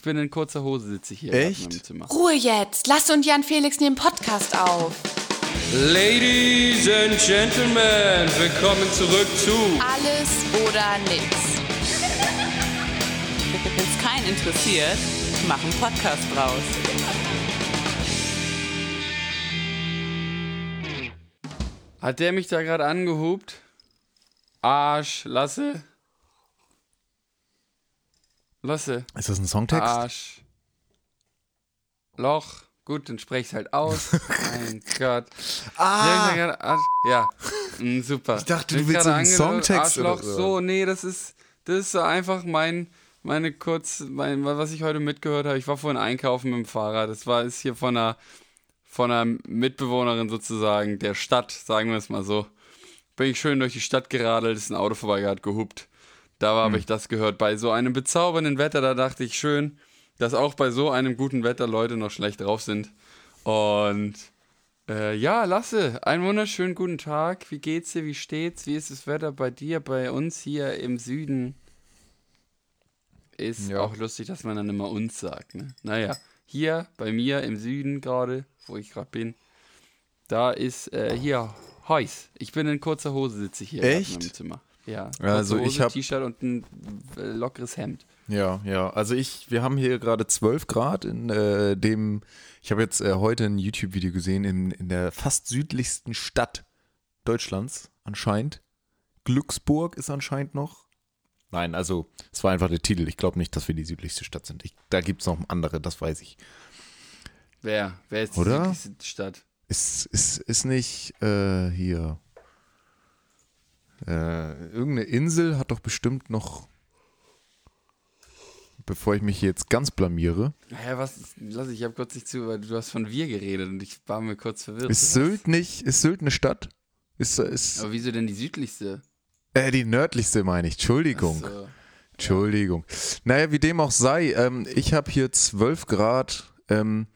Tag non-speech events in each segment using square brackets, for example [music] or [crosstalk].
Ich bin in kurzer Hose, sitze ich hier Echt? meinem Zimmer. Ruhe jetzt. Lass und Jan Felix nehmen Podcast auf. Ladies and Gentlemen, willkommen zurück zu Alles oder nix. Wenn es keinen interessiert, mach einen Podcast draus. Hat der mich da gerade angehupt? Arsch, Lasse. Lasse. Ist das ein Songtext? Arsch. Loch. Gut, dann sprech's halt aus. [laughs] mein Gott. Ah. Ja, mm, super. Ich dachte, du willst einen Songtext oder Arschloch, so. so. nee, das ist, das ist so einfach mein, meine kurz, mein, was ich heute mitgehört habe. Ich war vorhin einkaufen mit dem Fahrrad. Das war, ist hier von einer, von einer Mitbewohnerin sozusagen der Stadt, sagen wir es mal so. Bin ich schön durch die Stadt geradelt, ist ein Auto vorbei, hat gehupt. Da habe ich das gehört. Bei so einem bezaubernden Wetter, da dachte ich schön, dass auch bei so einem guten Wetter Leute noch schlecht drauf sind. Und äh, ja, Lasse, einen wunderschönen guten Tag. Wie geht's dir? Wie steht's? Wie ist das Wetter bei dir, bei uns hier im Süden? Ist Ja. auch lustig, dass man dann immer uns sagt. Ne? Naja, hier bei mir im Süden gerade, wo ich gerade bin, da ist äh, hier heiß. Ich bin in kurzer Hose, sitze ich hier Echt? in meinem Zimmer. Ja, also kurze ich Hose, hab- T-Shirt und ein äh, lockeres Hemd. Ja, ja. Also ich, wir haben hier gerade 12 Grad in äh, dem, ich habe jetzt äh, heute ein YouTube-Video gesehen in, in der fast südlichsten Stadt Deutschlands anscheinend. Glücksburg ist anscheinend noch. Nein, also es war einfach der Titel. Ich glaube nicht, dass wir die südlichste Stadt sind. Ich, da gibt es noch andere, das weiß ich. Wer? Wer ist die Oder? südlichste Stadt? Ist, ist, ist nicht äh, hier. Äh, irgendeine Insel hat doch bestimmt noch. Bevor ich mich jetzt ganz blamiere. Hä, was? ist- Lass ich, ich habe kurz nicht zu, weil du hast von wir geredet und ich war mir kurz verwirrt. Ist Sylt nicht, ist Sylt eine Stadt? Ist, ist Aber wieso denn die südlichste? äh, die nördlichste, meine ich. Entschuldigung. So. Entschuldigung. Naja, wie dem auch sei, ähm, ich habe hier 12 Grad ähm,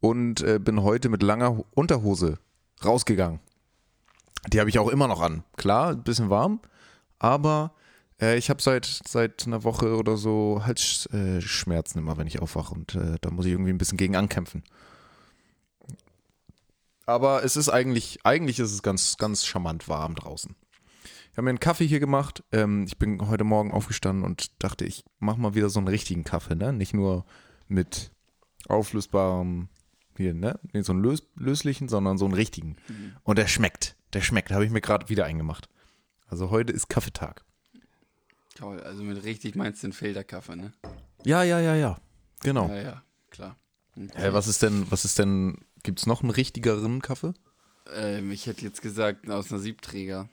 und äh, bin heute mit langer Ho- Unterhose rausgegangen. Die habe ich auch immer noch an. Klar, ein bisschen warm, aber äh, ich habe seit, seit einer Woche oder so Halsschmerzen äh, immer, wenn ich aufwache und äh, da muss ich irgendwie ein bisschen gegen ankämpfen. Aber es ist eigentlich, eigentlich ist es ganz, ganz charmant warm draußen. Ich habe mir einen Kaffee hier gemacht. Ähm, ich bin heute Morgen aufgestanden und dachte, ich mache mal wieder so einen richtigen Kaffee, ne? Nicht nur mit auflösbarem, hier, ne? Nicht so einen lös löslichen, sondern so einen richtigen. Und der schmeckt. Der schmeckt. Habe ich mir gerade wieder eingemacht. Also heute ist Kaffeetag. Toll, also mit richtig meinst du den Filterkaffee, ne? Ja, ja, ja, ja. Genau. Ja, ja, klar. Okay. Hä, was ist denn, was ist denn, gibt's noch einen richtigeren Kaffee? Ähm, ich hätte jetzt gesagt, aus einer Siebträger.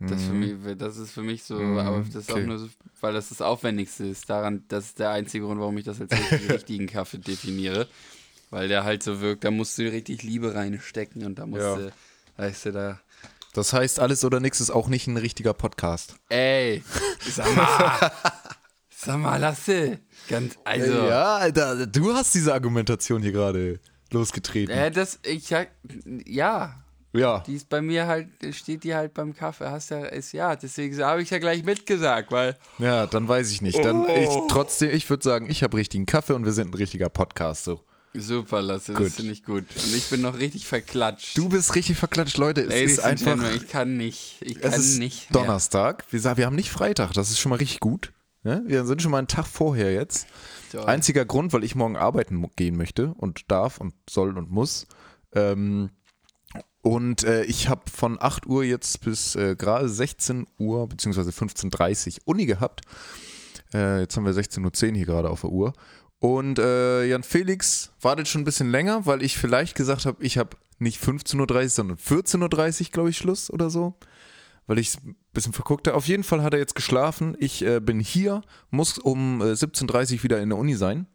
Das, für mich, das ist für mich so, Mhm, aber das ist okay. auch nur so, weil das das Aufwendigste ist. Daran, das ist der einzige Grund, warum ich das als richtig, [laughs] richtigen Kaffee definiere. Weil der halt so wirkt, da musst du richtig Liebe reinstecken und da musst Ja. du, weißt du, da. Das heißt, alles oder nichts ist auch nicht ein richtiger Podcast. Ey, sag mal, [laughs] sag mal, Lasse. Ganz, also. Ja, Alter, du hast diese Argumentation hier gerade losgetreten. Äh, das, ich sag, ja, ja. die ist bei mir halt, steht die halt beim Kaffee, hast ja, ist ja, deswegen habe ich ja gleich mitgesagt, weil, Ja, dann weiß ich nicht. Dann Oh. ich trotzdem, ich würde sagen, ich habe richtigen Kaffee und wir sind ein richtiger Podcast. So. Super, Lasse, Gut. das finde ich gut. Und ich bin noch richtig verklatscht. Du bist richtig verklatscht, Leute. Es Ladies ist einfach. Ich kann nicht, ich kann Es ist nicht. Donnerstag. Wir, sagen, wir haben nicht Freitag. Das ist schon mal richtig gut. Ne? Wir sind schon mal einen Tag vorher jetzt. Toll. Einziger Grund, weil ich morgen arbeiten gehen möchte und darf und soll und muss. Ähm, und äh, ich habe von 8 Uhr jetzt bis äh, gerade 16 Uhr beziehungsweise 15.30 Uhr Uni gehabt. Äh, jetzt haben wir 16.10 Uhr hier gerade auf der Uhr. Und äh, Jan Felix wartet schon ein bisschen länger, weil ich vielleicht gesagt habe, ich habe nicht 15.30 Uhr, sondern 14.30 Uhr, glaube ich, Schluss oder so. Weil ich ein bisschen verguckt habe. Auf jeden Fall hat er jetzt geschlafen. Ich äh, bin hier, muss um äh, 17.30 Uhr wieder in der Uni sein.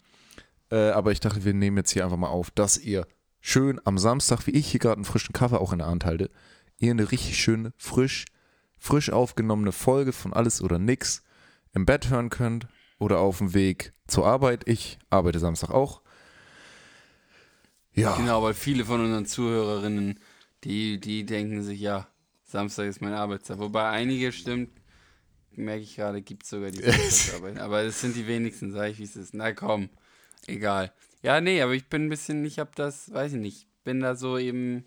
Äh, aber ich dachte, wir nehmen jetzt hier einfach mal auf, dass ihr schön am Samstag, wie ich hier gerade einen frischen Kaffee auch in der Hand halte, ihr eine richtig schöne, frisch, frisch aufgenommene Folge von Alles oder Nix im Bett hören könnt oder auf dem Weg zur Arbeit. Ich arbeite Samstag auch. Ja, Genau, weil viele von unseren Zuhörerinnen, die, die denken sich, ja, Samstag ist mein Arbeitstag. Wobei einige stimmt, merke ich gerade, gibt es sogar die [laughs] Samstagsarbeit. aber es sind die wenigsten, sage ich, wie es ist. Na komm, egal. Ja, nee, aber ich bin ein bisschen, ich habe das, weiß ich nicht, bin da so eben.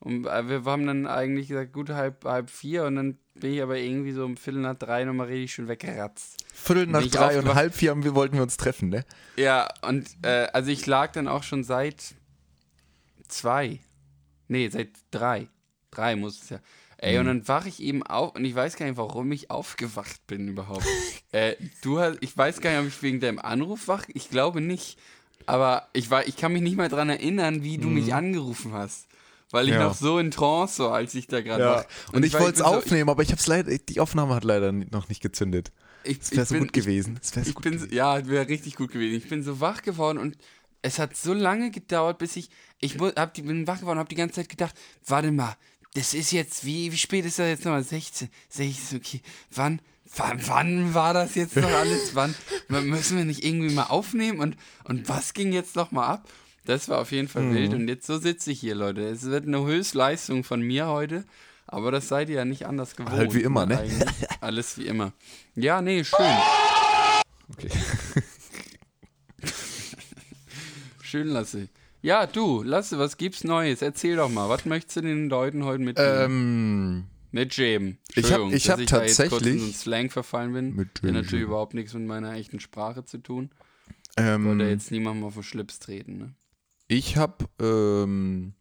Und äh, wir haben dann eigentlich gesagt, gut halb, halb vier und dann bin ich aber irgendwie so um Viertel nach drei nochmal richtig schön weggeratzt. Viertel nach drei und halb vier haben wir, wollten wir uns treffen, ne? Ja, und äh, also ich lag dann auch schon seit zwei. Nee, seit drei. Drei muss es ja. Ey, und dann wache ich eben auf und ich weiß gar nicht, warum ich aufgewacht bin überhaupt. [laughs] äh, du hast, ich weiß gar nicht, ob ich wegen deinem Anruf wach. Ich glaube nicht. Aber ich, war, ich kann mich nicht mal dran erinnern, wie du mich angerufen hast. Weil ich Ja. noch so in Trance war, als ich da gerade Ja. war. Und, ich war- wollte es bin so- aufnehmen, aber ich hab's leider, die Aufnahme hat leider noch nicht gezündet. Ich, Das wäre ich so gut gewesen. Das wäre so Ich gut bin, gewesen. ja, wäre richtig gut gewesen. Ich bin so wach geworden und es hat so lange gedauert, bis ich, ich hab die, bin wach geworden und habe die ganze Zeit gedacht, warte mal, das ist jetzt, wie, wie spät ist das jetzt nochmal? 16, 16, okay, wann, wann, wann war das jetzt noch [laughs] alles? Wann, wann müssen wir nicht irgendwie mal aufnehmen und, und was ging jetzt nochmal ab? Das war auf jeden Fall Mhm. wild und jetzt so sitze ich hier, Leute. Es wird eine Höchstleistung von mir heute, aber das seid ihr ja nicht anders gewohnt. Halt wie immer, ne? Eigentlich. Alles wie immer. Ja, nee, schön. Okay. [laughs] Schön, Lasse. Ja, du, Lasse, was gibt's Neues? Erzähl doch mal, was möchtest du den Leuten heute mitgeben? Ähm, Mitgeben. ich hab- Entschuldigung, ich dass hab da jetzt kurz tatsächlich- in so Slang verfallen bin. Mitgeben. Der natürlich überhaupt nichts mit meiner echten Sprache zu tun. Wollte ähm, jetzt niemandem auf den Schlips treten, ne? Ich habe, ähm,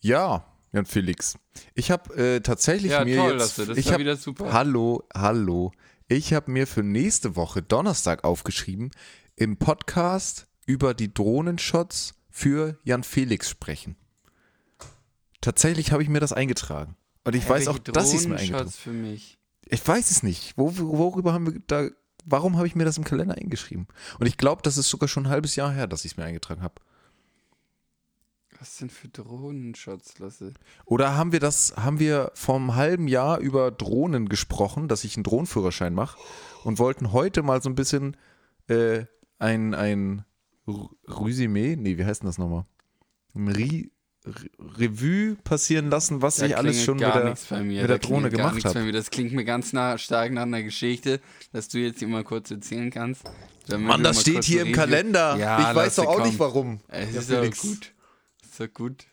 ja, Jan Felix. Ich habe äh, tatsächlich Ja, mir toll, jetzt, das ich war hab, wieder super. Hallo, hallo. Ich habe mir für nächste Woche Donnerstag aufgeschrieben, im Podcast über die Drohnenshots für Jan Felix sprechen. Tatsächlich habe ich mir das eingetragen. Und ich Hä, weiß auch, dass ich es mir eingetragen mich. Ich weiß es nicht. Wo, worüber haben wir da. Warum habe ich mir das im Kalender eingeschrieben? Und ich glaube, das ist sogar schon ein halbes Jahr her, dass ich es mir eingetragen habe. Was denn für Drohnenshots, Lasse? Oder haben wir das, haben wir vor einem halben Jahr über Drohnen gesprochen, dass ich einen Drohnenführerschein mache und wollten heute mal so ein bisschen äh, ein, ein Resümee, nee, wie heißt denn das nochmal? Ein Revue passieren lassen, was Da ich alles schon gar mit der, mit der Drohne gemacht habe. Das klingt mir ganz nah, stark nach einer Geschichte, dass du jetzt hier mal kurz erzählen kannst. Mann, das steht hier im Kalender. Ja, ich weiß doch auch komm. nicht warum. Es ist doch gut. Ist doch gut.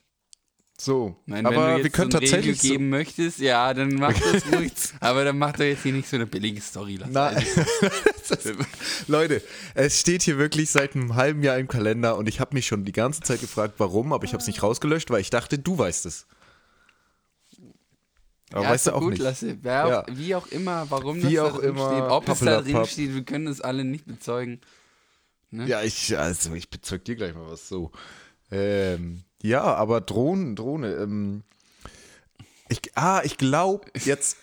So, Nein, aber wenn du jetzt wir können so tatsächlich so, geben möchtest, ja, dann mach das [laughs] ruhig. aber dann mach doch jetzt hier nicht so eine billige Story. Na, Also, [laughs] Leute, es steht hier wirklich seit einem halben Jahr im Kalender und ich habe mich schon die ganze Zeit gefragt, warum, aber ich habe es nicht rausgelöscht, weil ich dachte, du weißt es. Aber ja, weißt du auch gut, nicht. Lasse. Wer Ja. auch, wie auch immer, warum Wie das da drin immer, steht, ob es da drin steht, wir können es alle nicht bezeugen. Ja, ich, also ich bezeug dir gleich mal was so. Ähm, ja, aber Drohnen, Drohne, ähm, ich, ah, ich glaube, jetzt,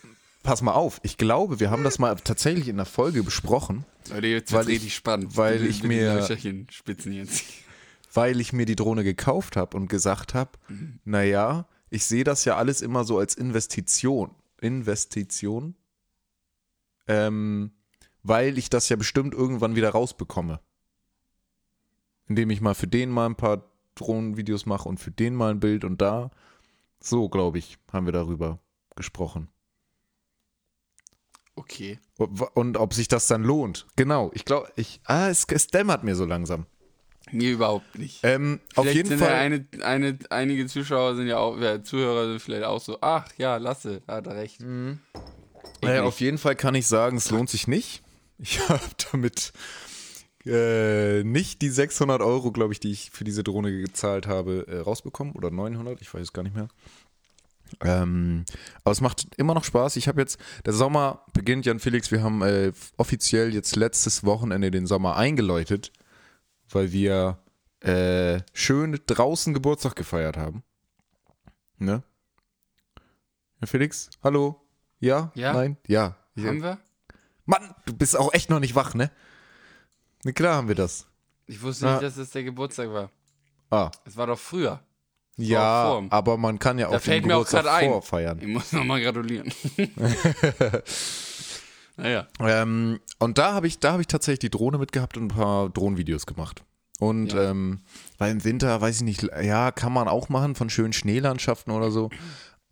pass mal auf, ich glaube, wir haben das mal tatsächlich in der Folge besprochen, Leute, jetzt Weil wird's ich- richtig spannend. weil ich mir- spitzen jetzt. weil ich mir die Drohne gekauft habe und gesagt habe, naja, ich sehe das ja alles immer so als Investition. Investition. Ähm, weil ich das ja bestimmt irgendwann wieder rausbekomme. Indem ich mal für den mal ein paar Drohnenvideos mache und für den mal ein Bild und da. So, glaube ich, haben wir darüber gesprochen. Okay. Und, und ob sich das dann lohnt. Genau, ich glaube, ich, ah, es, es dämmert mir so langsam. Mir überhaupt nicht. Ähm, auf jeden Fall. Ja eine, eine, einige Zuschauer sind ja auch, ja, Zuhörer sind vielleicht auch so, ach ja, Lasse, hat er recht. Mhm. Naja, auf jeden Fall kann ich sagen, es lohnt sich nicht. Ich [laughs] habe damit äh, nicht die 600 Euro, glaube ich, die ich für diese Drohne gezahlt habe, äh, rausbekommen. Oder 900, ich weiß es gar nicht mehr. Ähm, aber es macht immer noch Spaß. Ich habe jetzt, der Sommer beginnt, Jan Felix, wir haben äh, offiziell jetzt letztes Wochenende den Sommer eingeläutet, weil wir äh, schön draußen Geburtstag gefeiert haben. Ne? Herr Felix, hallo? Ja? Ja? Nein? Ja. ja. Haben wir? Mann, du bist auch echt noch nicht wach, ne? Na klar haben wir das. Ich wusste Ja. nicht, dass es der Geburtstag war. Ah, Es war doch früher. ja, Form. aber man kann ja Da auch fällt den mir auch Geburtstag grad ein. vorfeiern. Ich muss nochmal gratulieren. [laughs] naja. Ähm, und da habe ich, da habe ich tatsächlich die Drohne mitgehabt und ein paar Drohnenvideos gemacht. Und Ja. ähm, weil im Winter, weiß ich nicht, ja, kann man auch machen von schönen Schneelandschaften oder so.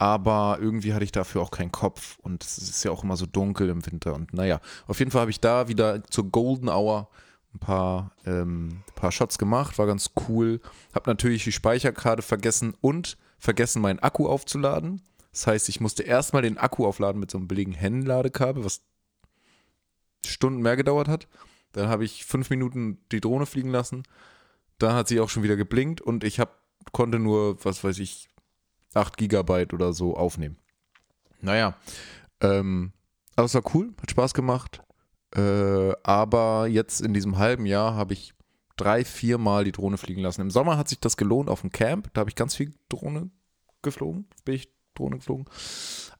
aber irgendwie hatte ich dafür auch keinen Kopf und es ist ja auch immer so dunkel im Winter und naja, auf jeden Fall habe ich da wieder zur Golden Hour ein paar, ähm, paar Shots gemacht, war ganz cool. Hab natürlich die Speicherkarte vergessen und vergessen, meinen Akku aufzuladen. Das heißt, ich musste erstmal den Akku aufladen mit so einem billigen Handyladekabel, was Stunden mehr gedauert hat. Dann habe ich fünf Minuten die Drohne fliegen lassen. Dann hat sie auch schon wieder geblinkt und ich hab, konnte nur, was weiß ich, 8 Gigabyte oder so aufnehmen. Naja, ähm, aber es war cool, hat Spaß gemacht. Äh, aber jetzt in diesem halben Jahr habe ich drei, vier Mal die Drohne fliegen lassen. Im Sommer hat sich das gelohnt auf dem Camp. Da habe ich ganz viel Drohne geflogen. Bin ich Drohne geflogen.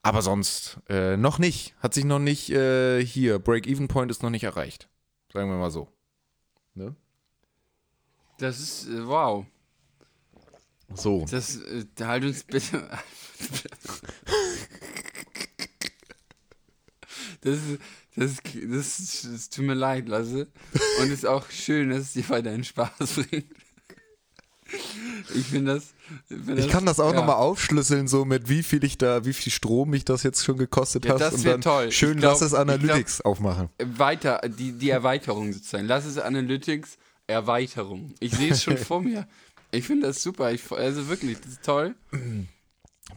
Aber sonst äh, noch nicht. Hat sich noch nicht äh, hier. Break-Even-Point ist noch nicht erreicht. Sagen wir mal so. Ne? Das ist, äh, wow. So. Das, äh, halt uns bitte. Das das, das, das tut mir leid, Lasse. Und es ist auch schön, dass es dir weiterhin Spaß [laughs] bringt. Ich finde das, find Ich kann das auch ja. nochmal aufschlüsseln, so mit wie viel ich da, wie viel Strom mich das jetzt schon gekostet Ja, hat. das und dann toll. schön glaub- lass es Analytics aufmachen. Weiter, die, die Erweiterung sozusagen. Lass es Analytics, Erweiterung. Ich sehe es schon [laughs] vor mir. Ich finde das super. Ich, also wirklich, das ist toll.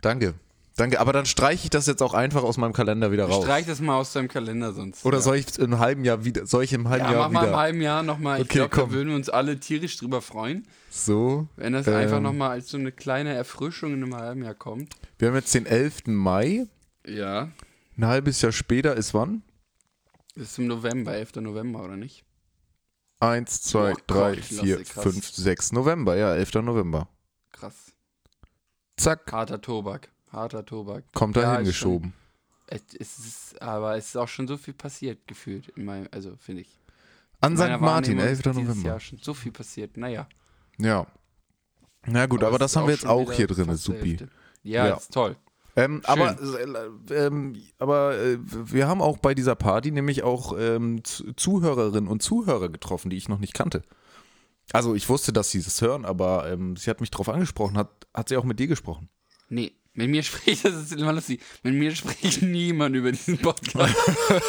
Danke. Danke. Aber dann streiche ich das jetzt auch einfach aus meinem Kalender wieder raus. Streich das mal aus deinem Kalender sonst. Oder ja. soll ich im halben Jahr wieder, soll ich im halben ja, Jahr mach mal im halben Jahr nochmal. Ich Okay, glaube, da würden wir uns alle tierisch drüber freuen, so? wenn das einfach Ähm. nochmal als so eine kleine Erfrischung in einem halben Jahr kommt. Wir haben jetzt den 11. Mai. Ja. Ein halbes Jahr später ist wann? Ist im November, 11. November, oder nicht? Eins, zwei, Oh drei, Gott, vier, Lasse, krass. fünf, sechs November. Ja, 11. November. Krass. Zack, Harter Tobak. Harter Tobak. kommt da Ja, ist hingeschoben. Es es ist, aber es ist auch schon so viel passiert, gefühlt. In meinem, also, finde ich. An St. Martin, Wahrnehmung 11. ist dieses November. Jahr schon so viel passiert. Naja. Ja. Na gut, aber, es das ist haben wir jetzt auch hier drin, supi. Ja, Ja. ist toll. Ähm, aber äh, ähm, aber äh, wir haben auch bei dieser Party nämlich auch ähm, Zuhörerinnen und Zuhörer getroffen, die ich noch nicht kannte. Also ich wusste, dass sie das hören, aber ähm, sie hat mich darauf angesprochen. Hat, hat sie auch mit dir gesprochen? Nee, mit mir spricht, [laughs] das ist immer lustig, mit mir spricht [laughs] niemand über diesen Podcast.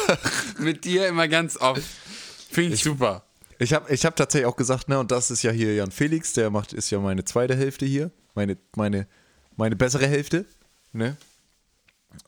[laughs] mit dir immer ganz oft. Finde ich, super. Ich habe ich hab tatsächlich auch gesagt, ne, und das ist ja hier Jan Felix, der macht, ist ja meine zweite Hälfte hier. Meine, meine, meine bessere Hälfte. Ne?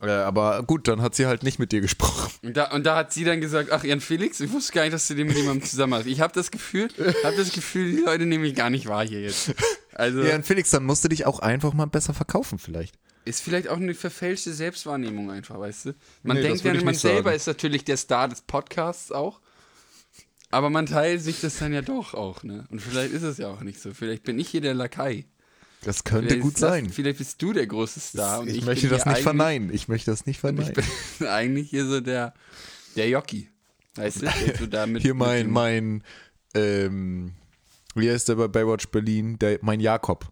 Äh, aber gut, dann hat sie halt nicht mit dir gesprochen. Und da, und da hat sie dann gesagt, ach, Jan Felix, ich wusste gar nicht, dass du den mit jemandem zusammen hast. Ich habe das Gefühl, habe das Gefühl, die Leute nehmen mich gar nicht wahr hier jetzt. Also Ja, Jan Felix, dann musst du dich auch einfach mal besser verkaufen vielleicht. Ist vielleicht auch eine verfälschte Selbstwahrnehmung einfach, weißt du? Man Nee, das denkt ja, man selber sagen. ist natürlich der Star des Podcasts auch. Aber man teilt sich das dann ja doch auch, ne? Und vielleicht ist es ja auch nicht so. Vielleicht bin ich hier der Lakai. Das könnte Vielleicht gut ist das- sein. Vielleicht bist du der große Star. und ich, ich möchte das nicht verneinen. Ich möchte das nicht Und ich verneinen. bin [laughs] eigentlich hier so der, der Jockey. Weißt du? So [laughs] da mit, Hier mit mein, dem- mein, ähm, wie heißt der bei Baywatch Berlin? Der, mein Jakob.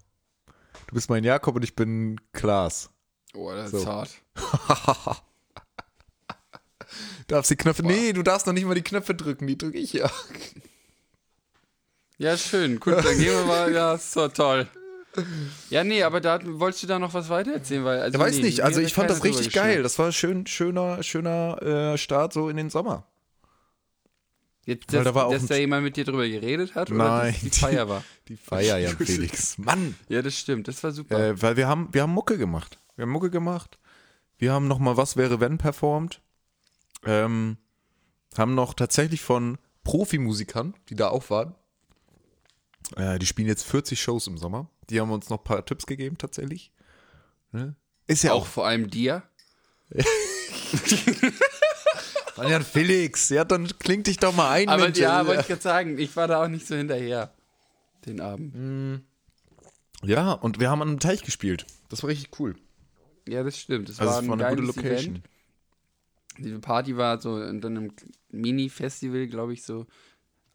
Du bist mein Jakob und ich bin Klaas. Oh, das So. ist hart. [laughs] Darfst die Knöpfe, nee, du darfst noch nicht mal die Knöpfe drücken, die drücke ich ja. Ja, schön. Gut, dann gehen wir mal. Ja, so toll. Ja, nee, aber da wolltest du da noch was weiter erzählen? Weil, also, Ich weiß nee, nicht, also ich fand das richtig geil. Das war schön, schöner, schöner äh, Start so in den Sommer. Jetzt, Weil dass, da war auch dass da jemand mit dir drüber geredet hat? Oder Nein, dass die die- Feier war? Die Feier, Jan [laughs] Felix. Mann! Ja, das stimmt. Das war super. Äh, weil wir haben, wir haben Mucke gemacht. Wir haben Mucke gemacht. Wir haben nochmal Was wäre wenn performt. Ähm, haben noch tatsächlich von Profimusikern, die da auch waren. Äh, die spielen jetzt 40 Shows im Sommer. Die haben uns noch ein paar Tipps gegeben, tatsächlich. Ne? Ist ja auch auch. vor allem dir. [laughs] Jan Felix, ja, dann klingt dich doch mal ein. Aber Mensch. ja, wollte ich gerade sagen, ich war da auch nicht so hinterher. Den Abend. ja, und wir haben an einem Teich gespielt. Das war richtig cool. Ja, das stimmt. Das Also war es ein war eine gute Location. Event. Diese Party war so in einem Mini-Festival, glaube ich, so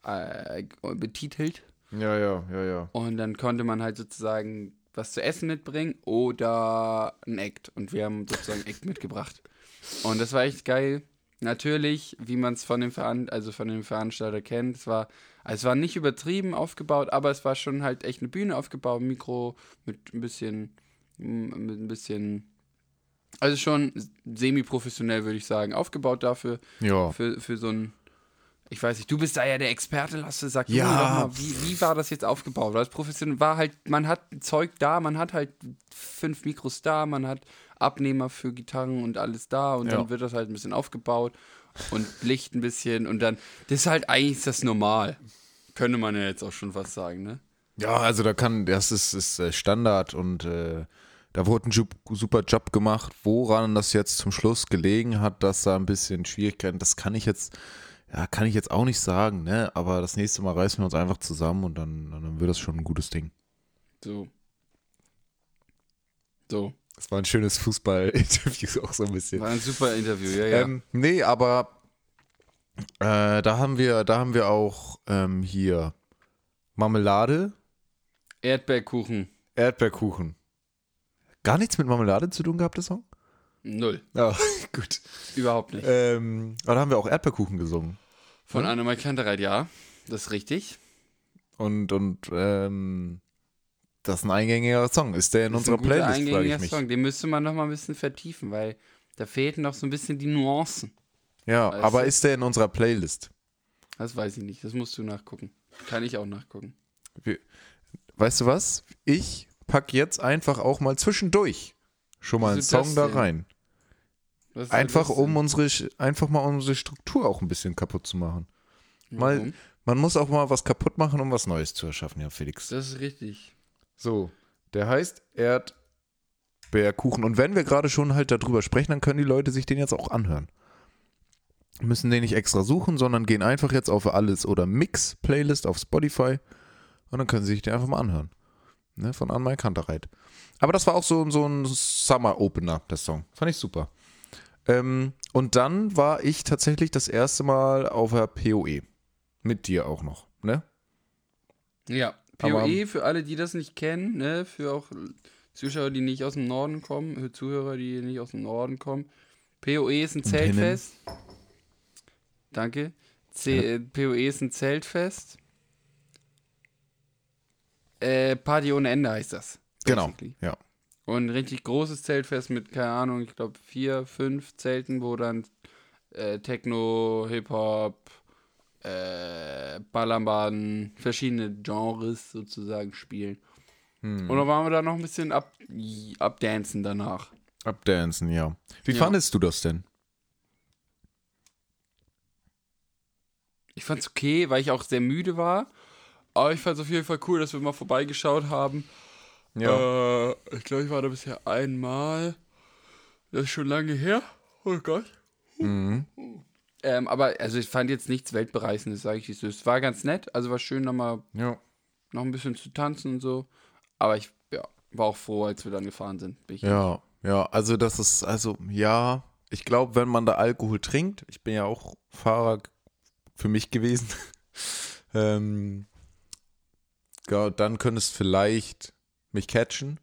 äh, betitelt. Ja, ja, ja, ja. Und dann konnte man halt sozusagen was zu essen mitbringen oder ein Act. Und wir haben sozusagen Act mitgebracht. Und das war echt geil. Natürlich, wie man es von dem Veran also von dem Veranstalter kennt, es war, also es war nicht übertrieben aufgebaut, aber es war schon halt echt eine Bühne aufgebaut, Mikro mit ein bisschen, mit ein bisschen Also schon semi-professionell, würde ich sagen, aufgebaut dafür. Ja. Für, für so ein. Ich weiß nicht, du bist da ja der Experte, Lasse, sag Ja. mir mal, wie, wie war das jetzt aufgebaut? Es professionell war halt, man hat Zeug da, man hat halt fünf Mikros da, man hat Abnehmer für Gitarren und alles da und Ja. dann wird das halt ein bisschen aufgebaut und Licht ein bisschen und dann, das ist halt eigentlich das normal. Könnte man ja jetzt auch schon fast sagen, ne? Ja, also da kann, das ist, ist äh, Standard und äh, da wurde ein super Job gemacht. Woran das jetzt zum Schluss gelegen hat, dass da ein bisschen Schwierigkeiten, das kann ich jetzt, ja, kann ich jetzt auch nicht sagen, ne? Aber das nächste Mal reißen wir uns einfach zusammen und dann, dann wird das schon ein gutes Ding. So. So. Das war ein schönes Fußball-Interview [laughs] auch so ein bisschen. War ein super Interview, ja, ja. Ähm, nee, aber äh, da haben wir, da haben wir auch ähm, hier Marmelade, Erdbeerkuchen. Erdbeerkuchen. Gar nichts mit Marmelade zu tun gehabt, der Song? Null. Ja, [laughs] gut. Überhaupt nicht. Ähm, aber da haben wir auch Erdbeerkuchen gesungen. Von Annemai Kantereit, ja. Das ist richtig. Und, und ähm, das ist ein eingängiger Song. Ist der in Das ist ein unserer Playlist, eingängiger ich mich. Song. Den müsste man noch mal ein bisschen vertiefen, weil da fehlten noch so ein bisschen die Nuancen. Ja, Weißt aber du? ist der in unserer Playlist? Das weiß ich nicht. Das musst du nachgucken. Kann ich auch nachgucken. Weißt du was? Ich pack jetzt einfach auch mal zwischendurch schon mal einen Song da rein. Einfach um unsere, einfach mal unsere Struktur auch ein bisschen kaputt zu machen. Mal, Warum? man muss auch mal was kaputt machen, um was Neues zu erschaffen, ja, Felix. Das ist richtig. So, der heißt Erdbeerkuchen. Und wenn wir gerade schon halt darüber sprechen, dann können die Leute sich den jetzt auch anhören. Müssen den nicht extra suchen, sondern gehen einfach jetzt auf Alles oder Mix Playlist auf Spotify und dann können sie sich den einfach mal anhören. Ne, von Anmai Kantereit. Aber das war auch so, so ein Summer Opener, der Song. Fand ich super. Ähm, und dann war ich tatsächlich das erste Mal auf der PoE. Mit dir auch noch, ne? Ja. Aber- PoE, für alle, die das nicht kennen, ne, für auch Zuschauer, die nicht aus dem Norden kommen, für Zuhörer, die nicht aus dem Norden kommen. PoE ist ein Zeltfest. Danke. C Ja. PoE ist ein Zeltfest. Äh, Party ohne Ende heißt das. Genau. basically. Ja. Und ein richtig großes Zeltfest mit, keine Ahnung, ich glaube vier, fünf Zelten, wo dann äh, Techno, Hip-Hop, äh, Ballerbaden, verschiedene Genres sozusagen spielen. Hm. Und dann waren wir da noch ein bisschen ab, abdancen danach. Abdancen, ja. Wie Ja. fandest du das denn? Ich fand's okay, weil ich auch sehr müde war. Aber ich fand's auf jeden Fall cool, dass wir mal vorbeigeschaut haben. Äh, ich glaube, ich war da bisher einmal. Das ist schon lange her. Oh Gott. Mhm. Ähm, aber also ich fand jetzt nichts Weltbereißendes, sage ich dir so. Es war ganz nett, also war schön, nochmal Ja. noch ein bisschen zu tanzen und so. Aber ich ja, war auch froh, als wir dann gefahren sind. Ja, ja, also das ist, also ja, ich glaube, wenn man da Alkohol trinkt, ich bin ja auch Fahrer für mich gewesen, [laughs] ähm, ja, dann könnte es vielleicht mich catchen.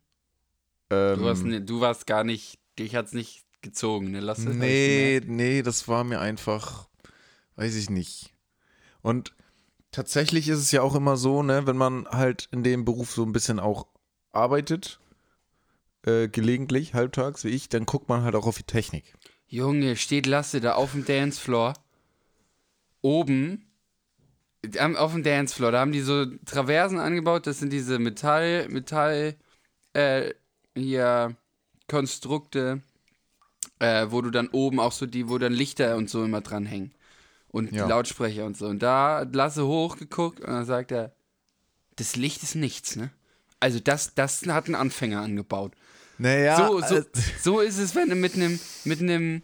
Ähm, Du, warst, ne- du warst gar nicht, dich hat's nicht gezogen, ne? Lass es. Nee, nee, das war mir einfach, weiß ich nicht. Und tatsächlich ist es ja auch immer so, ne, wenn man halt in dem Beruf so ein bisschen auch arbeitet, äh, gelegentlich, halbtags wie ich, dann guckt man halt auch auf die Technik. Junge, steht Lasse da auf dem Dancefloor. Oben. Auf dem Dancefloor, da haben die so Traversen angebaut. Das sind diese Metall, Metall, äh, hier, Konstrukte, äh, wo du dann oben auch so die, wo dann Lichter und so immer dranhängen. Und Ja. Lautsprecher und so. Und da hat Lasse hochgeguckt und dann sagt er, das Licht ist nichts, ne? Also das, das hat ein Anfänger angebaut. Naja, So, so, äh, so ist es, wenn du mit einem mit einem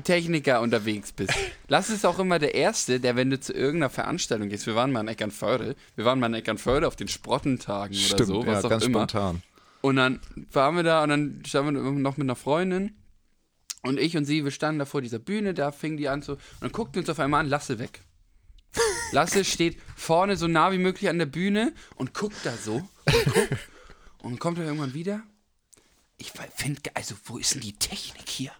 Techniker unterwegs bist. Lass es auch immer der Erste, der, wenn du zu irgendeiner Veranstaltung gehst, wir waren mal in Eckernförde, wir waren mal in Eckernförde auf den Sprottentagen oder stimmt, so, was ja, auch ganz immer. spontan. Und dann waren wir da und dann standen wir noch mit einer Freundin und ich und sie, wir standen da vor dieser Bühne, da fing die an so, und dann guckten uns auf einmal an, Lasse weg. Lasse [laughs] steht vorne so nah wie möglich an der Bühne und guckt da so und guckt [laughs] und dann kommt er irgendwann wieder. Ich finde, also wo ist denn die Technik hier?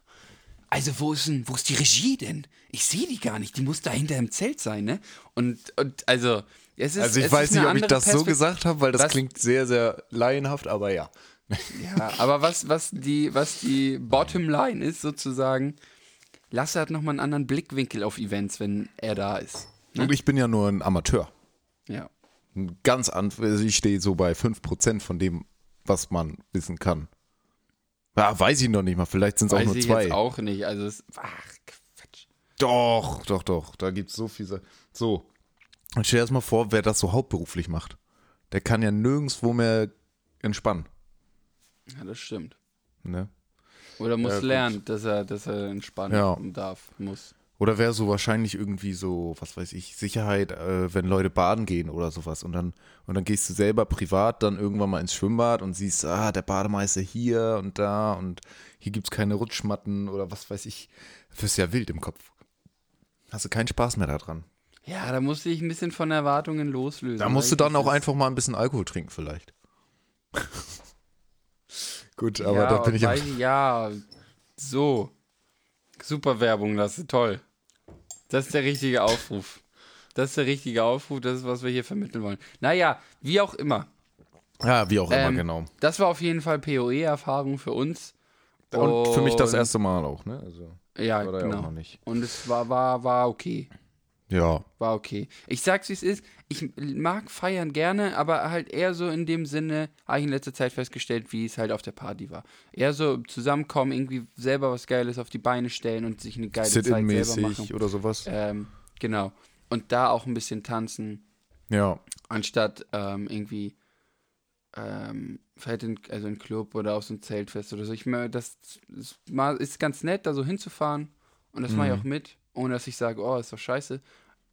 Also wo ist denn, wo ist die Regie denn? Ich sehe die gar nicht, die muss da hinter im Zelt sein, ne? Und, und also, es ist Also ich weiß nicht, ob ich das so gesagt habe, weil das Was? klingt sehr, sehr laienhaft, aber ja. Ja, aber was, was, die, was die Bottomline ist sozusagen, Lasse hat nochmal einen anderen Blickwinkel auf Events, wenn er da ist. Und ich bin ja nur ein Amateur. Ja. Ganz an, also ich stehe so bei 5% von dem, was man wissen kann. Ja, weiß ich noch nicht mal, vielleicht sind es auch nur ich zwei. jetzt auch nicht. Also, es, ach, Quatsch. Doch, doch, doch. Da gibt es so viel. Sa- So. Und stell dir erst mal vor, wer das so hauptberuflich macht. Der kann ja nirgendwo mehr entspannen. Ja, das stimmt. Ne? Oder muss Ja, lernen, dass er, dass er entspannen Ja. darf, muss. Oder wäre so wahrscheinlich irgendwie so, was weiß ich, Sicherheit, äh, wenn Leute baden gehen oder sowas. Und dann, und dann gehst du selber privat dann irgendwann mal ins Schwimmbad und siehst, ah, der Bademeister hier und da und hier gibt es keine Rutschmatten oder was weiß ich. Das ist ja wild im Kopf. Hast du keinen Spaß mehr daran. Ja, da musste ich ein bisschen von Erwartungen loslösen. Da musst du weil dann auch einfach mal ein bisschen Alkohol trinken, vielleicht. [laughs] Gut, aber ja, da bin ich ich, ja, so. Super Werbung, Lasse, toll. Das ist der richtige Aufruf. Das ist der richtige Aufruf, das ist, was wir hier vermitteln wollen. Naja, wie auch immer. Ja, wie auch immer, Ähm, genau. Das war auf jeden Fall PoE-Erfahrung für uns. Und für mich das Und- erste Mal auch, ne? Also, Ja, war da ja auch genau. noch nicht. Und es war, war, war okay. Ja, War okay. Ich sag's, wie es ist. Ich mag feiern gerne, aber halt eher so in dem Sinne, habe ich in letzter Zeit festgestellt, wie es halt auf der Party war. Eher so zusammenkommen, irgendwie selber was Geiles auf die Beine stellen und sich eine geile Zeit selber machen. oder sowas. Ähm, genau. Und da auch ein bisschen tanzen, Ja. anstatt ähm, irgendwie ähm, vielleicht in, also in Club oder auf so ein Zeltfest oder so. Ich meine, das ist, ist ganz nett, da so hinzufahren und das mache ich auch mit, ohne dass ich sage, oh, ist doch scheiße.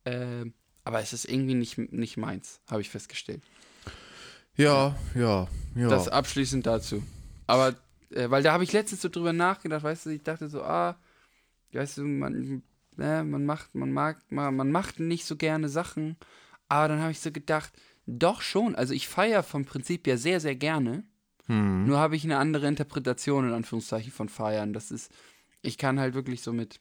Ähm, aber es ist irgendwie nicht, nicht meins, habe ich festgestellt. Ja, ja, ja. Das abschließend dazu. Aber, äh, weil da habe ich letztens so drüber nachgedacht, weißt du, ich dachte so, ah, weißt du, man, ne, man macht, man mag, man, man macht nicht so gerne Sachen. Aber dann habe ich so gedacht, doch schon. Also ich feiere vom Prinzip ja sehr, sehr gerne. Hm. Nur habe ich eine andere Interpretation in Anführungszeichen von Feiern. Das ist, ich kann halt wirklich so mit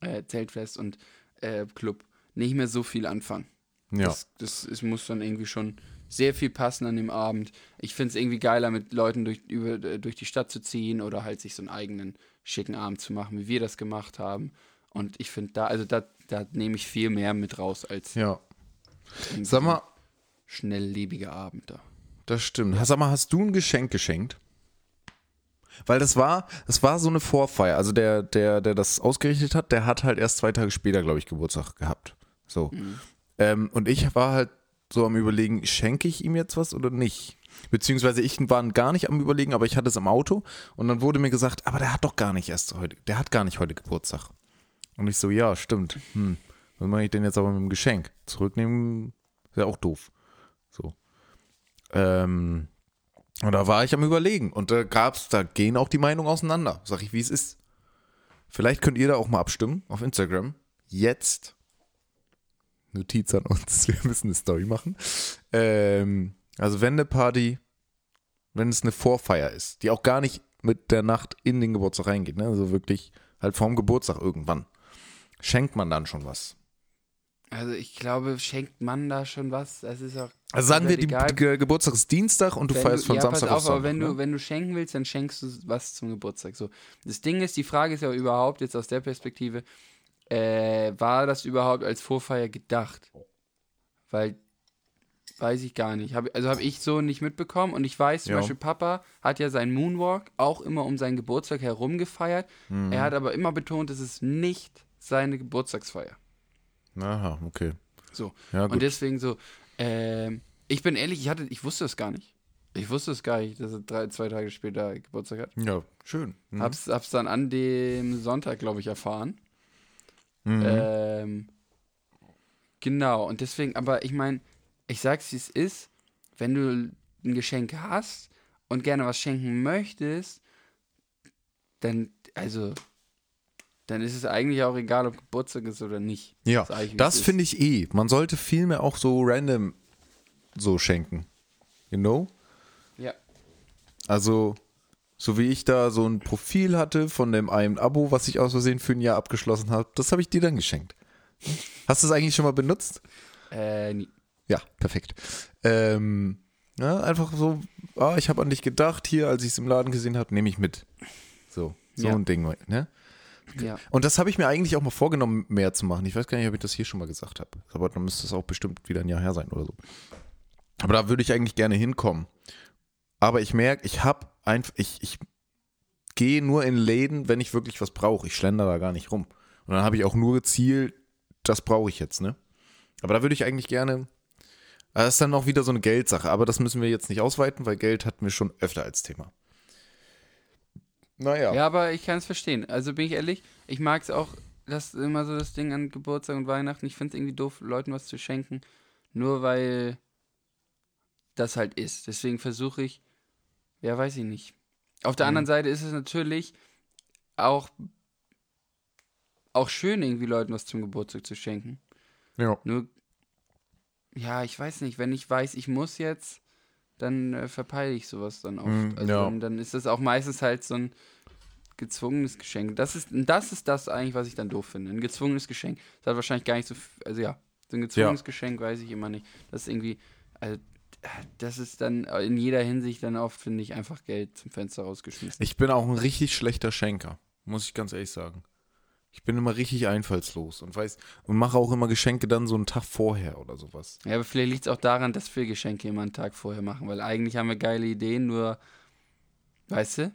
äh, Zeltfest und äh, Club nicht mehr so viel anfangen. ja. Das, das es muss dann irgendwie schon sehr viel passen an dem Abend. Ich finde es irgendwie geiler, mit Leuten durch, über, äh, durch die Stadt zu ziehen oder halt sich so einen eigenen schicken Abend zu machen, wie wir das gemacht haben. Und ich finde da, also da, da nehme ich viel mehr mit raus als ja. Sag mal, schnelllebige Abend da. das stimmt. Sag mal, hast du ein Geschenk geschenkt? Weil das war, das war so eine Vorfeier. Also der, der, der das ausgerichtet hat, der hat halt erst zwei Tage später, glaube ich, Geburtstag gehabt. So. Ähm, und ich war halt so am überlegen, schenke ich ihm jetzt was oder nicht? Beziehungsweise ich war gar nicht am überlegen, aber ich hatte es im Auto und dann wurde mir gesagt, aber der hat doch gar nicht erst heute, der hat gar nicht heute Geburtstag. Und ich so, ja, stimmt. Hm. Was mache ich denn jetzt aber mit dem Geschenk? Zurücknehmen ist ja auch doof. So. Ähm, und da war ich am überlegen und da gab's, da gehen auch die Meinungen auseinander. Sag ich, wie es ist. Vielleicht könnt ihr da auch mal abstimmen auf Instagram. Jetzt. Notiz an uns. [laughs] Wir müssen eine Story machen. Ähm, also wenn eine Party, wenn es eine Vorfeier ist, die auch gar nicht mit der Nacht in den Geburtstag reingeht, ne? also wirklich halt vorm Geburtstag irgendwann, schenkt man dann schon was. Also ich glaube, schenkt man da schon was? Das ist auch. Also sagen wir, die egal. Ge Geburtstag ist Dienstag und du Wenn feierst von ja, Samstag pass auf auf, aber Sonntag. wenn ne? du, wenn du schenken willst, dann schenkst du was zum Geburtstag. So. Das Ding ist, die Frage ist ja überhaupt jetzt aus der Perspektive, äh, war das überhaupt als Vorfeier gedacht? Weil, weiß ich gar nicht. Hab, also habe ich so nicht mitbekommen und ich weiß zum Ja. Beispiel, Papa hat ja seinen Moonwalk auch immer um seinen Geburtstag herum gefeiert. Mhm. Er hat aber immer betont, es ist nicht seine Geburtstagsfeier. Aha, okay. So. Ja. Und deswegen so, ähm, ich bin ehrlich, ich hatte, ich wusste es gar nicht. Ich wusste es gar nicht, dass er drei, zwei Tage später Geburtstag hat. ja, schön. Mhm. Hab's, hab's dann an dem Sonntag, glaube ich, erfahren. Mhm. Ähm, genau, und deswegen, aber ich meine, ich sag's wie es ist, wenn du ein Geschenk hast und gerne was schenken möchtest, dann, also, dann ist es eigentlich auch egal, ob Geburtstag ist oder nicht. Ja, das ist. finde ich eh. Man sollte viel mehr auch so random so schenken. You know? Ja. Also, so wie ich da so ein Profil hatte von dem einen Abo, was ich aus Versehen für ein Jahr abgeschlossen habe, das habe ich dir dann geschenkt. Hast du es eigentlich schon mal benutzt? Äh, nie. Ja, perfekt. Ähm, Ja, einfach so, ah, ich habe an dich gedacht, hier, als ich es im Laden gesehen habe, nehme ich mit. So, so Ja. ein Ding, ne? Ja. Und das habe ich mir eigentlich auch mal vorgenommen, mehr zu machen. Ich weiß gar nicht, ob ich das hier schon mal gesagt habe. Aber dann müsste es auch bestimmt wieder ein Jahr her sein oder so. Aber da würde ich eigentlich gerne hinkommen. Aber ich merke, ich habe einfach, ich, ich gehe nur in Läden, wenn ich wirklich was brauche. Ich schlender da gar nicht rum. Und dann habe ich auch nur gezielt, das brauche ich jetzt, ne? Aber da würde ich eigentlich gerne. Das ist dann auch wieder so eine Geldsache, aber das müssen wir jetzt nicht ausweiten, weil Geld hatten wir schon öfter als Thema. Naja. Ja, aber ich kann es verstehen. Also bin ich ehrlich, ich mag es auch, das ist immer so das Ding an Geburtstag und Weihnachten. Ich finde es irgendwie doof, Leuten was zu schenken, nur weil das halt ist. Deswegen versuche ich, ja, weiß ich nicht. Auf der Mhm. anderen Seite ist es natürlich auch, auch schön, irgendwie Leuten was zum Geburtstag zu schenken. ja. Nur, ja, ich weiß nicht, wenn ich weiß, ich muss jetzt, dann äh, verpeile ich sowas dann oft. Mm, also ja. dann, dann ist das auch meistens halt so ein gezwungenes Geschenk. Das ist, das ist das eigentlich, was ich dann doof finde. Ein gezwungenes Geschenk. Das hat wahrscheinlich gar nicht so, f- also ja, so ein gezwungenes Geschenk weiß ich immer nicht. Das ist irgendwie, also das ist dann in jeder Hinsicht dann oft, finde ich, einfach Geld zum Fenster rausgeschmissen. Ich bin auch ein richtig schlechter Schenker, muss ich ganz ehrlich sagen. Ich bin immer richtig einfallslos und weiß und mache auch immer Geschenke dann so einen Tag vorher oder sowas. Ja, aber vielleicht liegt es auch daran, dass wir Geschenke immer einen Tag vorher machen, weil eigentlich haben wir geile Ideen, nur, weißt du?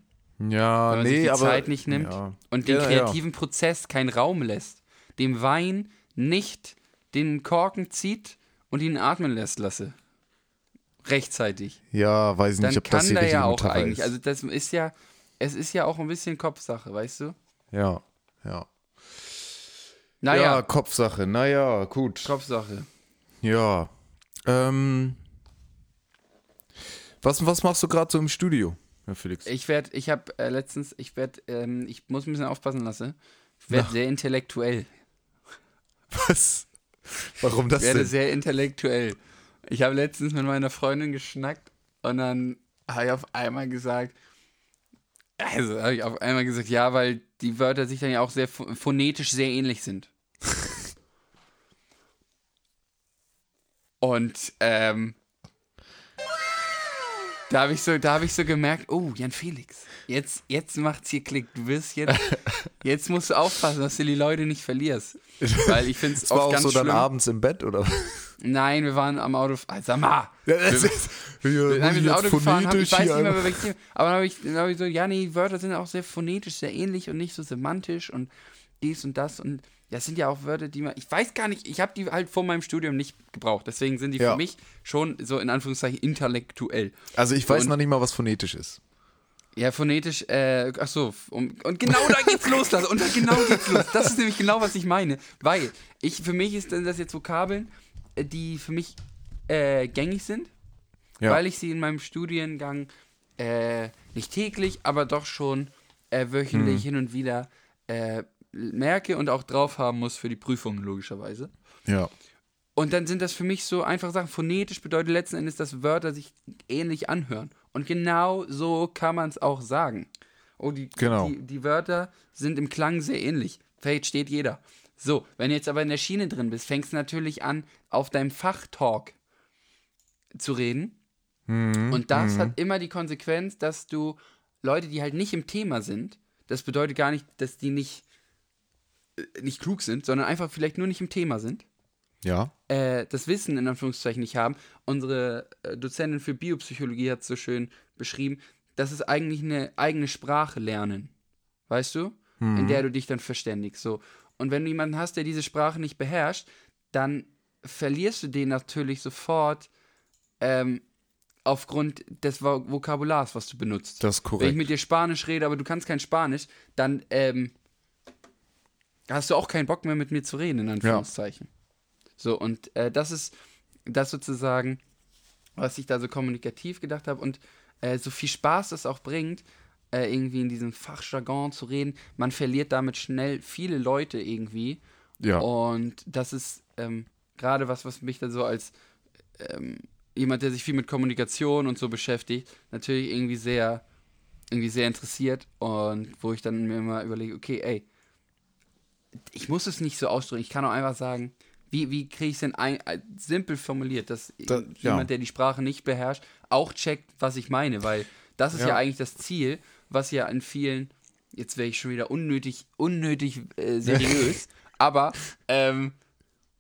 Ja, Wenn man nee, sich die aber Zeit nicht nimmt Ja. und den Ja, ja. kreativen Prozess keinen Raum lässt, dem Wein nicht den Korken zieht und ihn atmen lässt lasse. Rechtzeitig. Ja, weiß Dann nicht, ob das die richtige ja auch Metapher eigentlich. ist. Also das ist ja, es ist ja auch ein bisschen Kopfsache, weißt du? ja, ja. Naja, Ja, Kopfsache. Naja, gut. Kopfsache. Ja. Ähm, was, was machst du gerade so im Studio, Herr Felix? Ich werde, ich habe äh, letztens, ich werde, ähm, ich muss ein bisschen aufpassen lassen. Ich werde sehr intellektuell. Was? Warum das Ich werde denn? sehr intellektuell. Ich habe letztens mit meiner Freundin geschnackt und dann habe ich auf einmal gesagt, also habe ich auf einmal gesagt, ja, weil die Wörter sich dann ja auch sehr pho- phonetisch sehr ähnlich sind. [laughs] und ähm, da habe ich so, da habe ich so gemerkt, oh, Jan Felix, jetzt, jetzt macht's hier Klick. Du wirst jetzt, [laughs] jetzt musst du aufpassen, dass du die Leute nicht verlierst. Weil ich finde es Das [laughs] war oft auch ganz so dann schlimm. abends im Bett, oder? Nein, wir waren am Auto. Ah, sag mal. [laughs] Ja, das ist, Wir sind ich mit jetzt Auto gefahren, hab, ich weiß nicht mehr, welchem Thema. Aber dann habe ich, dann hab ich so, ja, nee, die Wörter sind auch sehr phonetisch, sehr ähnlich und nicht so semantisch und dies und das. Und das sind ja auch Wörter, die man. Ich weiß gar nicht, ich habe die halt vor meinem Studium nicht gebraucht. Deswegen sind die Ja. für mich schon so in Anführungszeichen intellektuell. Also ich weiß Und- noch nicht mal, was phonetisch ist. Ja, phonetisch, äh, ach so, um, und genau da geht's los, Lasse, und da genau geht's los. Das ist nämlich genau, was ich meine. Weil, ich, für mich ist das jetzt Vokabeln, äh, die für mich äh, gängig sind, Ja. weil ich sie in meinem Studiengang äh, nicht täglich, aber doch schon äh, wöchentlich Mhm. hin und wieder äh, merke und auch drauf haben muss für die Prüfungen, logischerweise. Ja. Und dann sind das für mich so einfach Sachen. Phonetisch bedeutet letzten Endes, dass Wörter sich ähnlich anhören. Und genau so kann man es auch sagen. Oh, die, Genau. die, die Wörter sind im Klang sehr ähnlich. Versteht jeder. So, wenn du jetzt aber in der Schiene drin bist, fängst du natürlich an, auf deinem Fachtalk zu reden. Mhm. Und das hat immer die Konsequenz, dass du Leute, die halt nicht im Thema sind, das bedeutet gar nicht, dass die nicht, nicht klug sind, sondern einfach vielleicht nur nicht im Thema sind Ja. äh, das Wissen in Anführungszeichen nicht haben. Unsere äh, Dozentin für Biopsychologie hat es so schön beschrieben, das ist eigentlich eine eigene Sprache lernen. Weißt du? In der du dich dann verständigst. So. Und wenn du jemanden hast, der diese Sprache nicht beherrscht, dann verlierst du den natürlich sofort ähm, aufgrund des Vo Vokabulars, was du benutzt. Das ist Wenn ich korrekt. mit dir Spanisch rede, aber du kannst kein Spanisch, dann ähm, hast du auch keinen Bock mehr mit mir zu reden, in Anführungszeichen. So, und äh, das ist das sozusagen, was ich da so kommunikativ gedacht habe und äh, so viel Spaß das auch bringt, äh, irgendwie in diesem Fachjargon zu reden. Man verliert damit schnell viele Leute irgendwie. Ja. Und das ist ähm, gerade was, was mich dann so als ähm, jemand, der sich viel mit Kommunikation und so beschäftigt, natürlich irgendwie sehr, irgendwie sehr interessiert und wo ich dann mir immer überlege, okay, ey, ich muss es nicht so ausdrücken. Ich kann auch einfach sagen, wie, wie kriege ich es denn ein, äh, simpel formuliert, dass Da- jemand, ja. der die Sprache nicht beherrscht, auch checkt, was ich meine, weil das ist ja, Ja. eigentlich das Ziel, was ja in vielen, jetzt wäre ich schon wieder unnötig, unnötig äh, seriös, [laughs] aber ähm,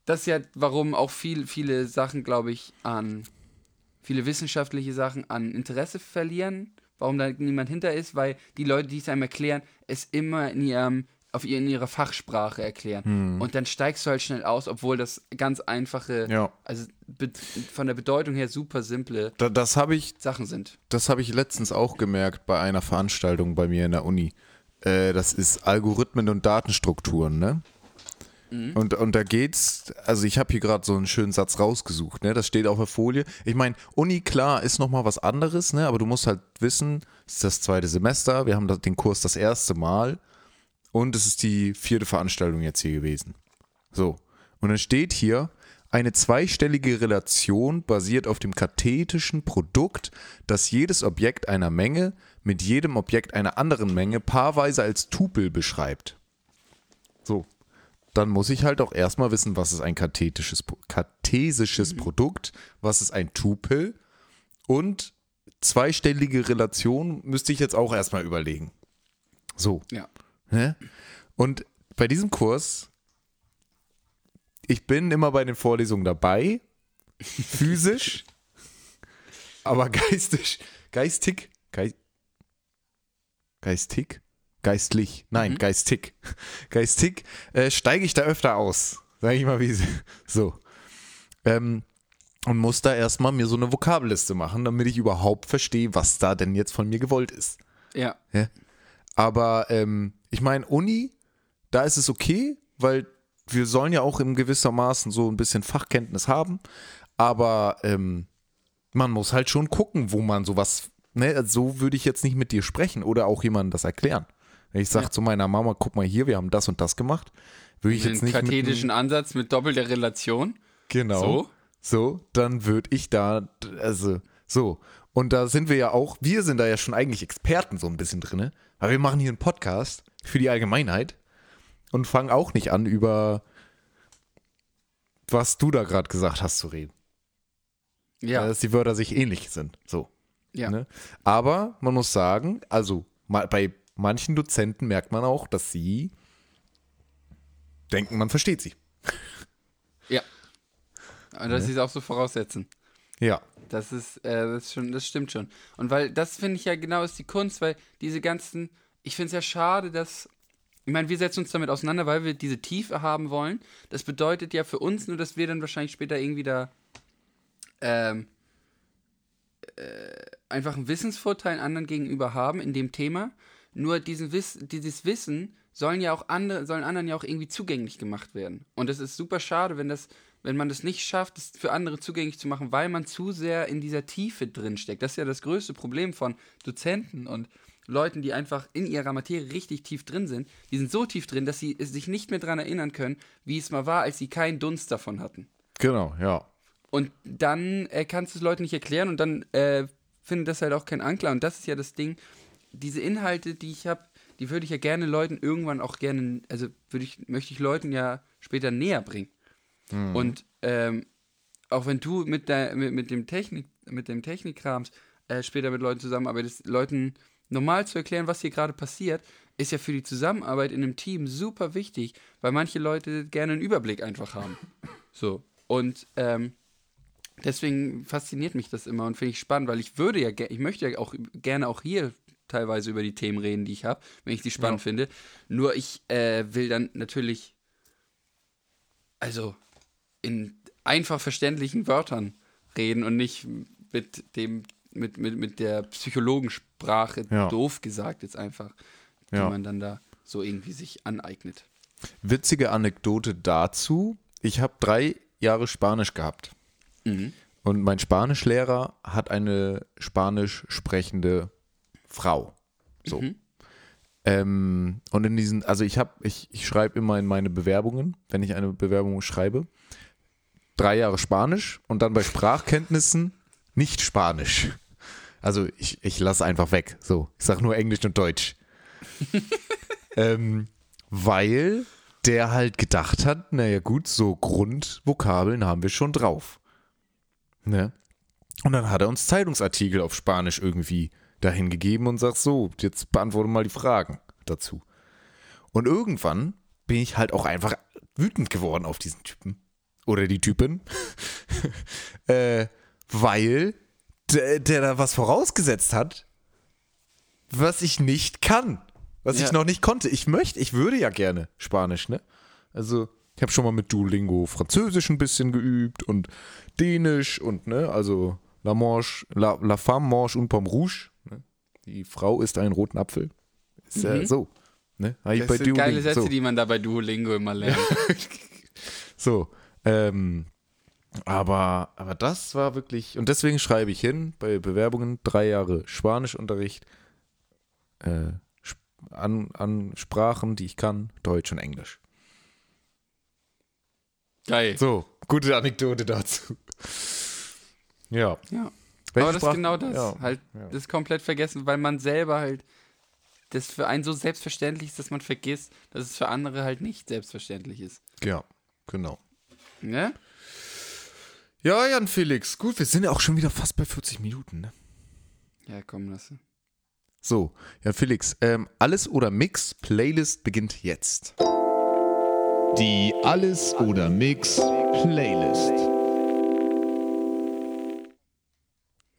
das ist ja, warum auch viel, viele Sachen, glaube ich, an viele wissenschaftliche Sachen an Interesse verlieren, warum da niemand hinter ist, weil die Leute, die es einem erklären, es immer in ihrem auf ihr, in ihrer Fachsprache erklären. Und dann steigst du halt schnell aus, obwohl das ganz einfache, Ja. also von der Bedeutung her super simple Da, das habe ich Sachen sind. Das habe ich letztens auch gemerkt bei einer Veranstaltung bei mir in der Uni. Äh, das ist Algorithmen und Datenstrukturen, ne? Und, und da geht's, also ich habe hier gerade so einen schönen Satz rausgesucht, ne? Das steht auf der Folie. Ich meine, Uni, klar, ist nochmal was anderes, ne? Aber du musst halt wissen, es ist das zweite Semester, wir haben den Kurs das erste Mal und es ist die vierte Veranstaltung jetzt hier gewesen. So. Und dann steht hier, eine zweistellige Relation basiert auf dem kathetischen Produkt, das jedes Objekt einer Menge mit jedem Objekt einer anderen Menge paarweise als Tupel beschreibt. So. Dann muss ich halt auch erstmal wissen, was ist ein kathetisches, kartesisches Produkt, was ist ein Tupel und zweistellige Relation müsste ich jetzt auch erstmal überlegen. So. Ja. Ne? Und bei diesem Kurs, ich bin immer bei den Vorlesungen dabei, physisch, [laughs] aber geistig, geistig, geist, geistig, geistlich, nein, geistig, geistig, äh, steige ich da öfter aus, sage ich mal wie [laughs] so. Ähm, und muss da erstmal mir so eine Vokabelliste machen, damit ich überhaupt verstehe, was da denn jetzt von mir gewollt ist. Ja. Ja. Aber ähm, ich meine, Uni, da ist es okay, weil wir sollen ja auch in gewissermaßen so ein bisschen Fachkenntnis haben. Aber ähm, man muss halt schon gucken, wo man sowas, ne, also so würde ich jetzt nicht mit dir sprechen oder auch jemandem das erklären. Wenn ich sage Ja. zu meiner Mama, guck mal hier, wir haben das und das gemacht, würde ich jetzt Den nicht mit kathetischen Ansatz mit doppelter Relation. Genau. So? So, dann würde ich da, also, so. Und da sind wir ja auch, wir sind da ja schon eigentlich Experten so ein bisschen drin, weil wir machen hier einen Podcast für die Allgemeinheit und fangen auch nicht an, über was du da gerade gesagt hast zu reden. Ja. Dass die Wörter sich ähnlich sind. So. ja. Ne? Aber man muss sagen, also bei manchen Dozenten merkt man auch, dass sie denken, man versteht sie. ja. Und dass sie es auch so voraussetzen. Ja. Das ist, äh, das ist schon, das stimmt schon. Und weil das finde ich ja genau ist die Kunst, weil diese ganzen, ich finde es ja schade, dass, ich meine, wir setzen uns damit auseinander, weil wir diese Tiefe haben wollen. Das bedeutet ja für uns nur, dass wir dann wahrscheinlich später irgendwie da ähm, äh, einfach einen Wissensvorteil anderen gegenüber haben in dem Thema. Nur diesen Wiss, dieses Wissen sollen ja auch andere, sollen anderen ja auch irgendwie zugänglich gemacht werden. Und es ist super schade, wenn das, wenn man das nicht schafft, es für andere zugänglich zu machen, weil man zu sehr in dieser Tiefe drin steckt. Das ist ja das größte Problem von Dozenten und Leuten, die einfach in ihrer Materie richtig tief drin sind. Die sind so tief drin, dass sie es sich nicht mehr daran erinnern können, wie es mal war, als sie keinen Dunst davon hatten. Genau, ja. Und dann äh, kannst du es Leuten nicht erklären und dann äh, findet das halt auch kein Anklang. Und das ist ja das Ding. Diese Inhalte, die ich habe, die würde ich ja gerne Leuten irgendwann auch gerne, also würde ich, möchte ich Leuten ja später näher bringen. Und ähm, auch wenn du mit, der, mit, mit dem Technik, mit dem Technikkrams äh, später mit Leuten zusammenarbeitest, Leuten normal zu erklären, was hier gerade passiert, ist ja für die Zusammenarbeit in einem Team super wichtig, weil manche Leute gerne einen Überblick einfach haben. [laughs] So. Und ähm, deswegen fasziniert mich das immer und finde ich spannend, weil ich würde ja, ich möchte ja auch gerne auch hier teilweise über die Themen reden, die ich habe, wenn ich die spannend Ja. finde. Nur ich äh, will dann natürlich, also in einfach verständlichen Wörtern reden und nicht mit dem, mit, mit, mit der Psychologensprache, Ja. doof gesagt jetzt einfach, die Ja. man dann da so irgendwie sich aneignet. Witzige Anekdote dazu. Ich habe drei Jahre Spanisch gehabt. Mhm. Und mein Spanischlehrer hat eine spanisch sprechende Frau. So. Mhm. Ähm, und in diesen, also ich habe, ich, ich schreibe immer in meine Bewerbungen, wenn ich eine Bewerbung schreibe, drei Jahre Spanisch und dann bei Sprachkenntnissen nicht Spanisch. Also ich, ich lasse einfach weg. So, ich sage nur Englisch und Deutsch. [laughs] ähm, weil der halt gedacht hat, naja gut, so Grundvokabeln haben wir schon drauf. Ne? Und dann hat er uns Zeitungsartikel auf Spanisch irgendwie dahin gegeben und sagt so, jetzt beantworte mal die Fragen dazu. Und irgendwann bin ich halt auch einfach wütend geworden auf diesen Typen. Oder die Typin. [laughs] äh, weil der, der da was vorausgesetzt hat, was ich nicht kann. Was Ja. ich noch nicht konnte. Ich möchte, ich würde ja gerne Spanisch, ne? Also, ich habe schon mal mit Duolingo Französisch ein bisschen geübt und Dänisch und, ne, also La Manche, La, la femme mange un pomme rouge. Ne? Die Frau isst einen roten Apfel. Ist ja Mhm. so. Ne? Das sind geile Duolingo. Sätze, so. die man da bei Duolingo immer lernt. [laughs] So, ähm, aber, aber das war wirklich, und deswegen schreibe ich hin, bei Bewerbungen drei Jahre Spanischunterricht, äh, an, an Sprachen, die ich kann, Deutsch und Englisch. Geil. So, gute Anekdote dazu. Ja. Ja. Welche Aber das ist Sprachen- genau das. Ja. Halt, ja. das ist komplett vergessen, weil man selber halt das für einen so selbstverständlich ist, dass man vergisst, dass es für andere halt nicht selbstverständlich ist. ja, genau. Ne? Ja, Jan Felix, gut, wir sind ja auch schon wieder fast bei 40 Minuten, ne? Ja, komm, lass. So, Jan Felix, ähm, alles oder Mix Playlist beginnt jetzt. Die Alles oder Mix Playlist.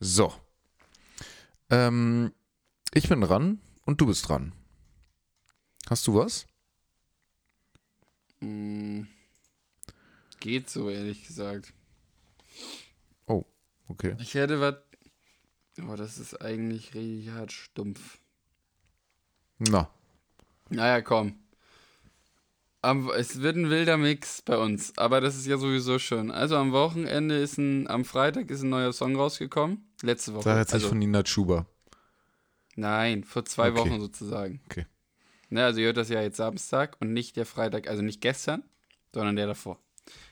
So. Ähm, ich bin dran und du bist dran. Hast du was? Mm, geht so, ehrlich gesagt. Oh, okay. Ich hätte was. Aber das ist eigentlich richtig hart stumpf. Na, Naja, komm. Am, es wird ein wilder Mix bei uns, aber das ist ja sowieso schon. Also am Wochenende ist ein, am Freitag ist ein neuer Song rausgekommen. Letzte Woche. sag jetzt nicht also, von Nina Chuba. nein, vor zwei Okay. Wochen sozusagen. Okay. Ne, also ihr hört das ja jetzt Samstag und nicht der Freitag, also nicht gestern, sondern der davor.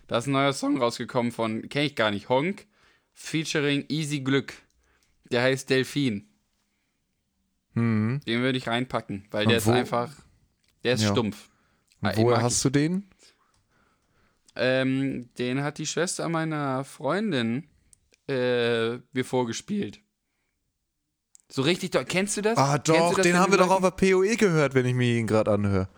Da ist ein neuer Song rausgekommen von, kenne ich gar nicht, Honk, featuring Easy Glück. Der heißt Delfin. Mhm. Den würde ich reinpacken, weil Und der ist wo- einfach, der ist Ja. stumpf. Und Ah, woher hast du den? Ähm, den hat die Schwester meiner Freundin äh, mir vorgespielt. So richtig, kennst du das? Ah, Kennst du doch, das, den haben wir doch auf der PoE gehört, wenn ich mir ihn gerade anhöre.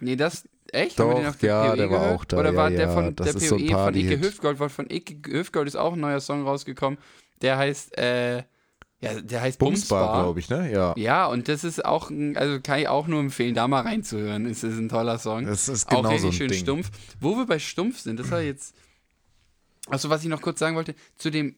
Nee, das, echt? Haben wir Doch, den auf der ja, PoE der war gehört? auch da, Oder ja, war der von der ist so PoE von. Icke Hüftgold? Weil von Icke Hüftgold ist auch ein neuer Song rausgekommen. Der heißt, äh, ja, der heißt Bumsbar, Bumsbar. glaube ich, ne? Ja. Ja, und das ist auch, also kann ich auch nur empfehlen, da mal reinzuhören. Es ist ein toller Song. Das ist auch genau richtig so ein schön Ding. stumpf. Wo wir bei stumpf sind, das war jetzt. Achso, was ich noch kurz sagen wollte, zu dem,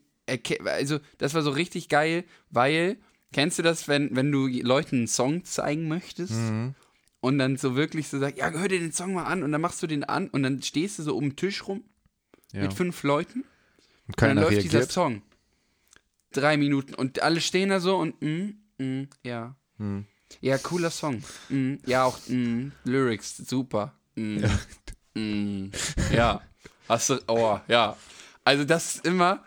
also das war so richtig geil, weil, kennst du das, wenn, wenn du Leuten einen Song zeigen möchtest Mhm. Und dann so wirklich so sagst, ja, hör dir den Song mal an und dann machst du den an und dann stehst du so um den Tisch rum ja. mit fünf Leuten Und und dann läuft dieser reagiert. Song. Drei Minuten und alle stehen da so und, mm, mm, ja. Hm. Ja, cooler Song. Mm, ja, auch mm, Lyrics, super. Mm, mm, ja. Hast du, oh, ja. Also das ist immer,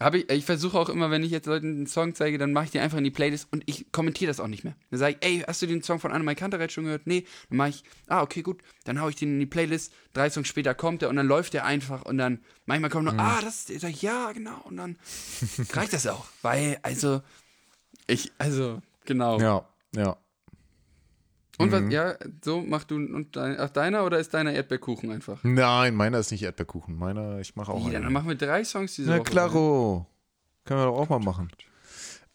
habe ich, ich versuche auch immer, wenn ich jetzt Leuten einen Song zeige, dann mache ich den einfach in die Playlist und ich kommentiere das auch nicht mehr. Dann sage ich, ey, hast du den Song von Annemai Kantereit schon gehört? Nee. Dann mache ich, ah, okay, gut. Dann haue ich den in die Playlist. Drei Songs später kommt er und dann läuft der einfach und dann manchmal kommt nur, ah, das ist, ich, ja, genau. Und dann reicht das auch. Weil, also, ich, also, genau. Ja, ja. Und Mhm. was, ja, so mach du und dein, ach, deiner oder ist deiner Erdbeerkuchen einfach? Nein, meiner ist nicht Erdbeerkuchen. Meiner, ich mache auch dann einen. machen wir drei Songs diese Na Woche. klaro. Können wir doch auch mal machen.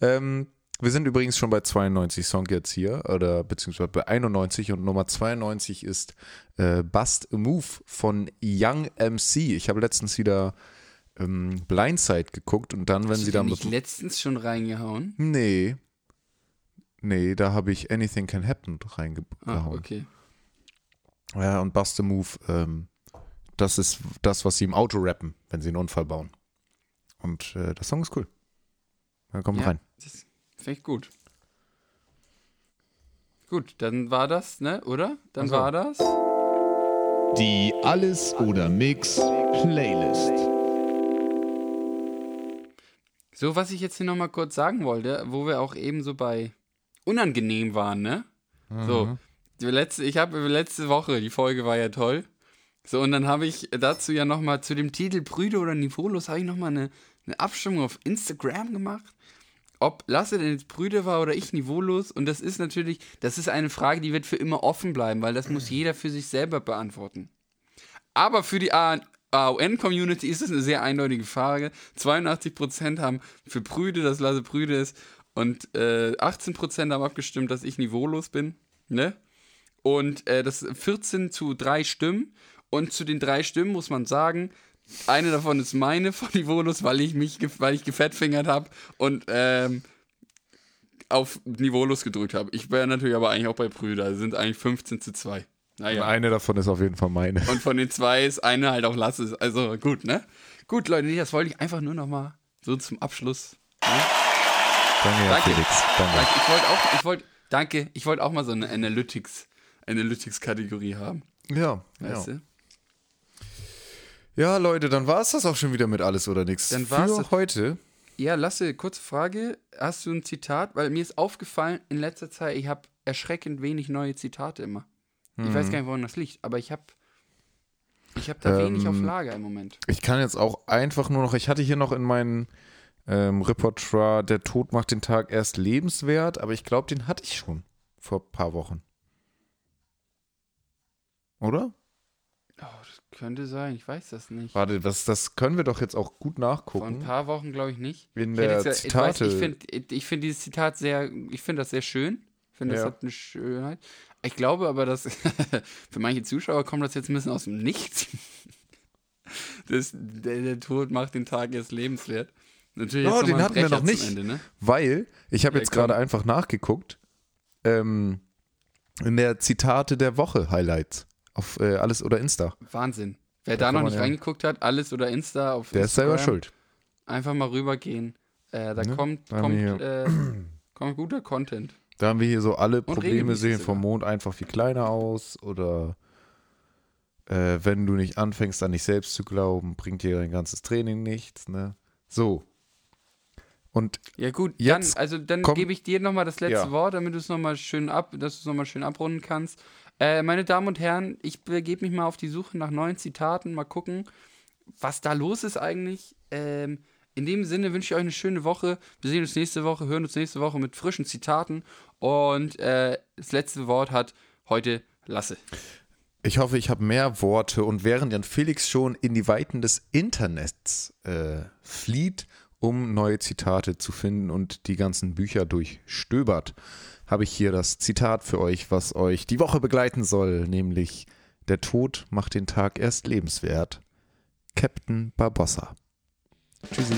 Ähm, wir sind übrigens schon bei 92 Song jetzt hier, oder beziehungsweise bei 91 und Nummer 92 ist äh, Bust a Move von Young MC. Ich habe letztens wieder ähm, Blindside geguckt und dann, wenn Hast sie du dann mit. nicht letztens schon reingehauen? Nee. Nee, da habe ich Anything Can Happen reingehauen. Ah, okay. Ja, und Bust a Move, ähm, das ist das, was sie im Auto rappen, wenn sie einen Unfall bauen. Und äh, der Song ist cool. Da kommen wir Ja. rein. Das finde ich gut. Gut, dann war das, ne, oder? Dann Ach so. war das. Die Alles oder Mix Playlist. So, was ich jetzt hier nochmal kurz sagen wollte, wo wir auch eben so bei unangenehm waren, ne? So, die letzte, ich habe letzte Woche, die Folge war ja toll. So, und dann habe ich dazu ja nochmal zu dem Titel Brüder oder Niveaulos, habe ich nochmal eine, eine Abstimmung auf Instagram gemacht. Ob Lasse denn jetzt Brüder war oder ich niveaulos. Und das ist natürlich, das ist eine Frage, die wird für immer offen bleiben, weil das muss jeder für sich selber beantworten. Aber für die AON-Community ist es eine sehr eindeutige Frage. 82% haben für Brüde, dass Lasse Brüde ist. Und äh, 18% haben abgestimmt, dass ich niveaulos bin. Ne? Und äh, das 14 zu 3 Stimmen. Und zu den drei Stimmen muss man sagen, eine davon ist meine von Niveaulos, weil ich mich, weil ich gefettfingert habe und ähm, auf Niveaulos gedrückt habe. Ich wäre natürlich aber eigentlich auch bei Brüder. Also sind eigentlich 15 zu 2. Naja. Und eine davon ist auf jeden Fall meine. Und von den zwei ist eine halt auch Lasse. Also gut, ne? Gut, Leute, das wollte ich einfach nur noch mal so zum Abschluss. Ne? Danke, Herr Danke. Felix. Danke. Danke. Ich wollte auch, ich wollte, danke, ich wollte auch mal so eine Analytics, Analytics-Kategorie haben. Ja, Weißt ja. du? ja, Leute, dann war es das auch schon wieder mit alles oder nichts. Dann war's Für heute. Ja, Lasse, kurze Frage. Hast du ein Zitat? Weil mir ist aufgefallen, in letzter Zeit, ich habe erschreckend wenig neue Zitate immer. Ich weiß gar nicht, woran das liegt, aber ich habe ich hab da wenig auf Ähm, Lager im Moment. Ich kann jetzt auch einfach nur noch, ich hatte hier noch in meinem ähm, Repertoire, der Tod macht den Tag erst lebenswert, aber ich glaube, den hatte ich schon vor ein paar Wochen. Oder? Oh, das könnte sein, ich weiß das nicht. Warte, das, das können wir doch jetzt auch gut Vor ein nachgucken. paar Wochen glaube ich nicht. In Ich der ich Zitate. Ich finde ich find dieses Zitat sehr, ich finde das sehr schön. Ich finde, das Ja. hat eine Schönheit. Ich glaube aber, dass [laughs] für manche Zuschauer kommt das jetzt ein bisschen aus dem Nichts. [laughs] Das, der, der Tod macht den Tag erst lebenswert. Natürlich Oh, den hatten wir noch nicht. Ende, ne? Weil, ich habe Ja, jetzt gerade einfach nachgeguckt, ähm, in der Zitate der Woche Highlights auf äh, alles oder Insta. Wahnsinn. Wer Da da, noch nicht ja- reingeguckt hat, alles oder Insta auf Der ist Instagram, selber schuld. Einfach mal rübergehen. Äh, da Ne? kommt, Da kommt, äh, [clears throat] kommt guter Content. Da haben wir hier so alle Probleme sehen vom Mond einfach viel kleiner aus oder äh, wenn du nicht anfängst an dich selbst zu glauben, bringt dir dein ganzes Training nichts, ne? So. Und Ja gut, dann, also dann gebe ich dir nochmal das letzte Ja. Wort, damit du es nochmal schön ab, dass du es nochmal schön abrunden kannst. Äh, meine Damen und Herren, ich begebe mich mal auf die Suche nach neuen Zitaten, mal gucken, was da los ist eigentlich. Ähm, in dem Sinne wünsche ich euch eine schöne Woche. Wir sehen uns nächste Woche, hören uns nächste Woche mit frischen Zitaten. Und äh, das letzte Wort hat heute Lasse. ich hoffe, ich habe mehr Worte und während Jan Felix schon in die Weiten des Internets äh, flieht, um neue Zitate zu finden und die ganzen Bücher durchstöbert, habe ich hier das Zitat für euch, was euch die Woche begleiten soll, nämlich Der Tod macht den Tag erst lebenswert. Captain Barbossa. Tschüssi.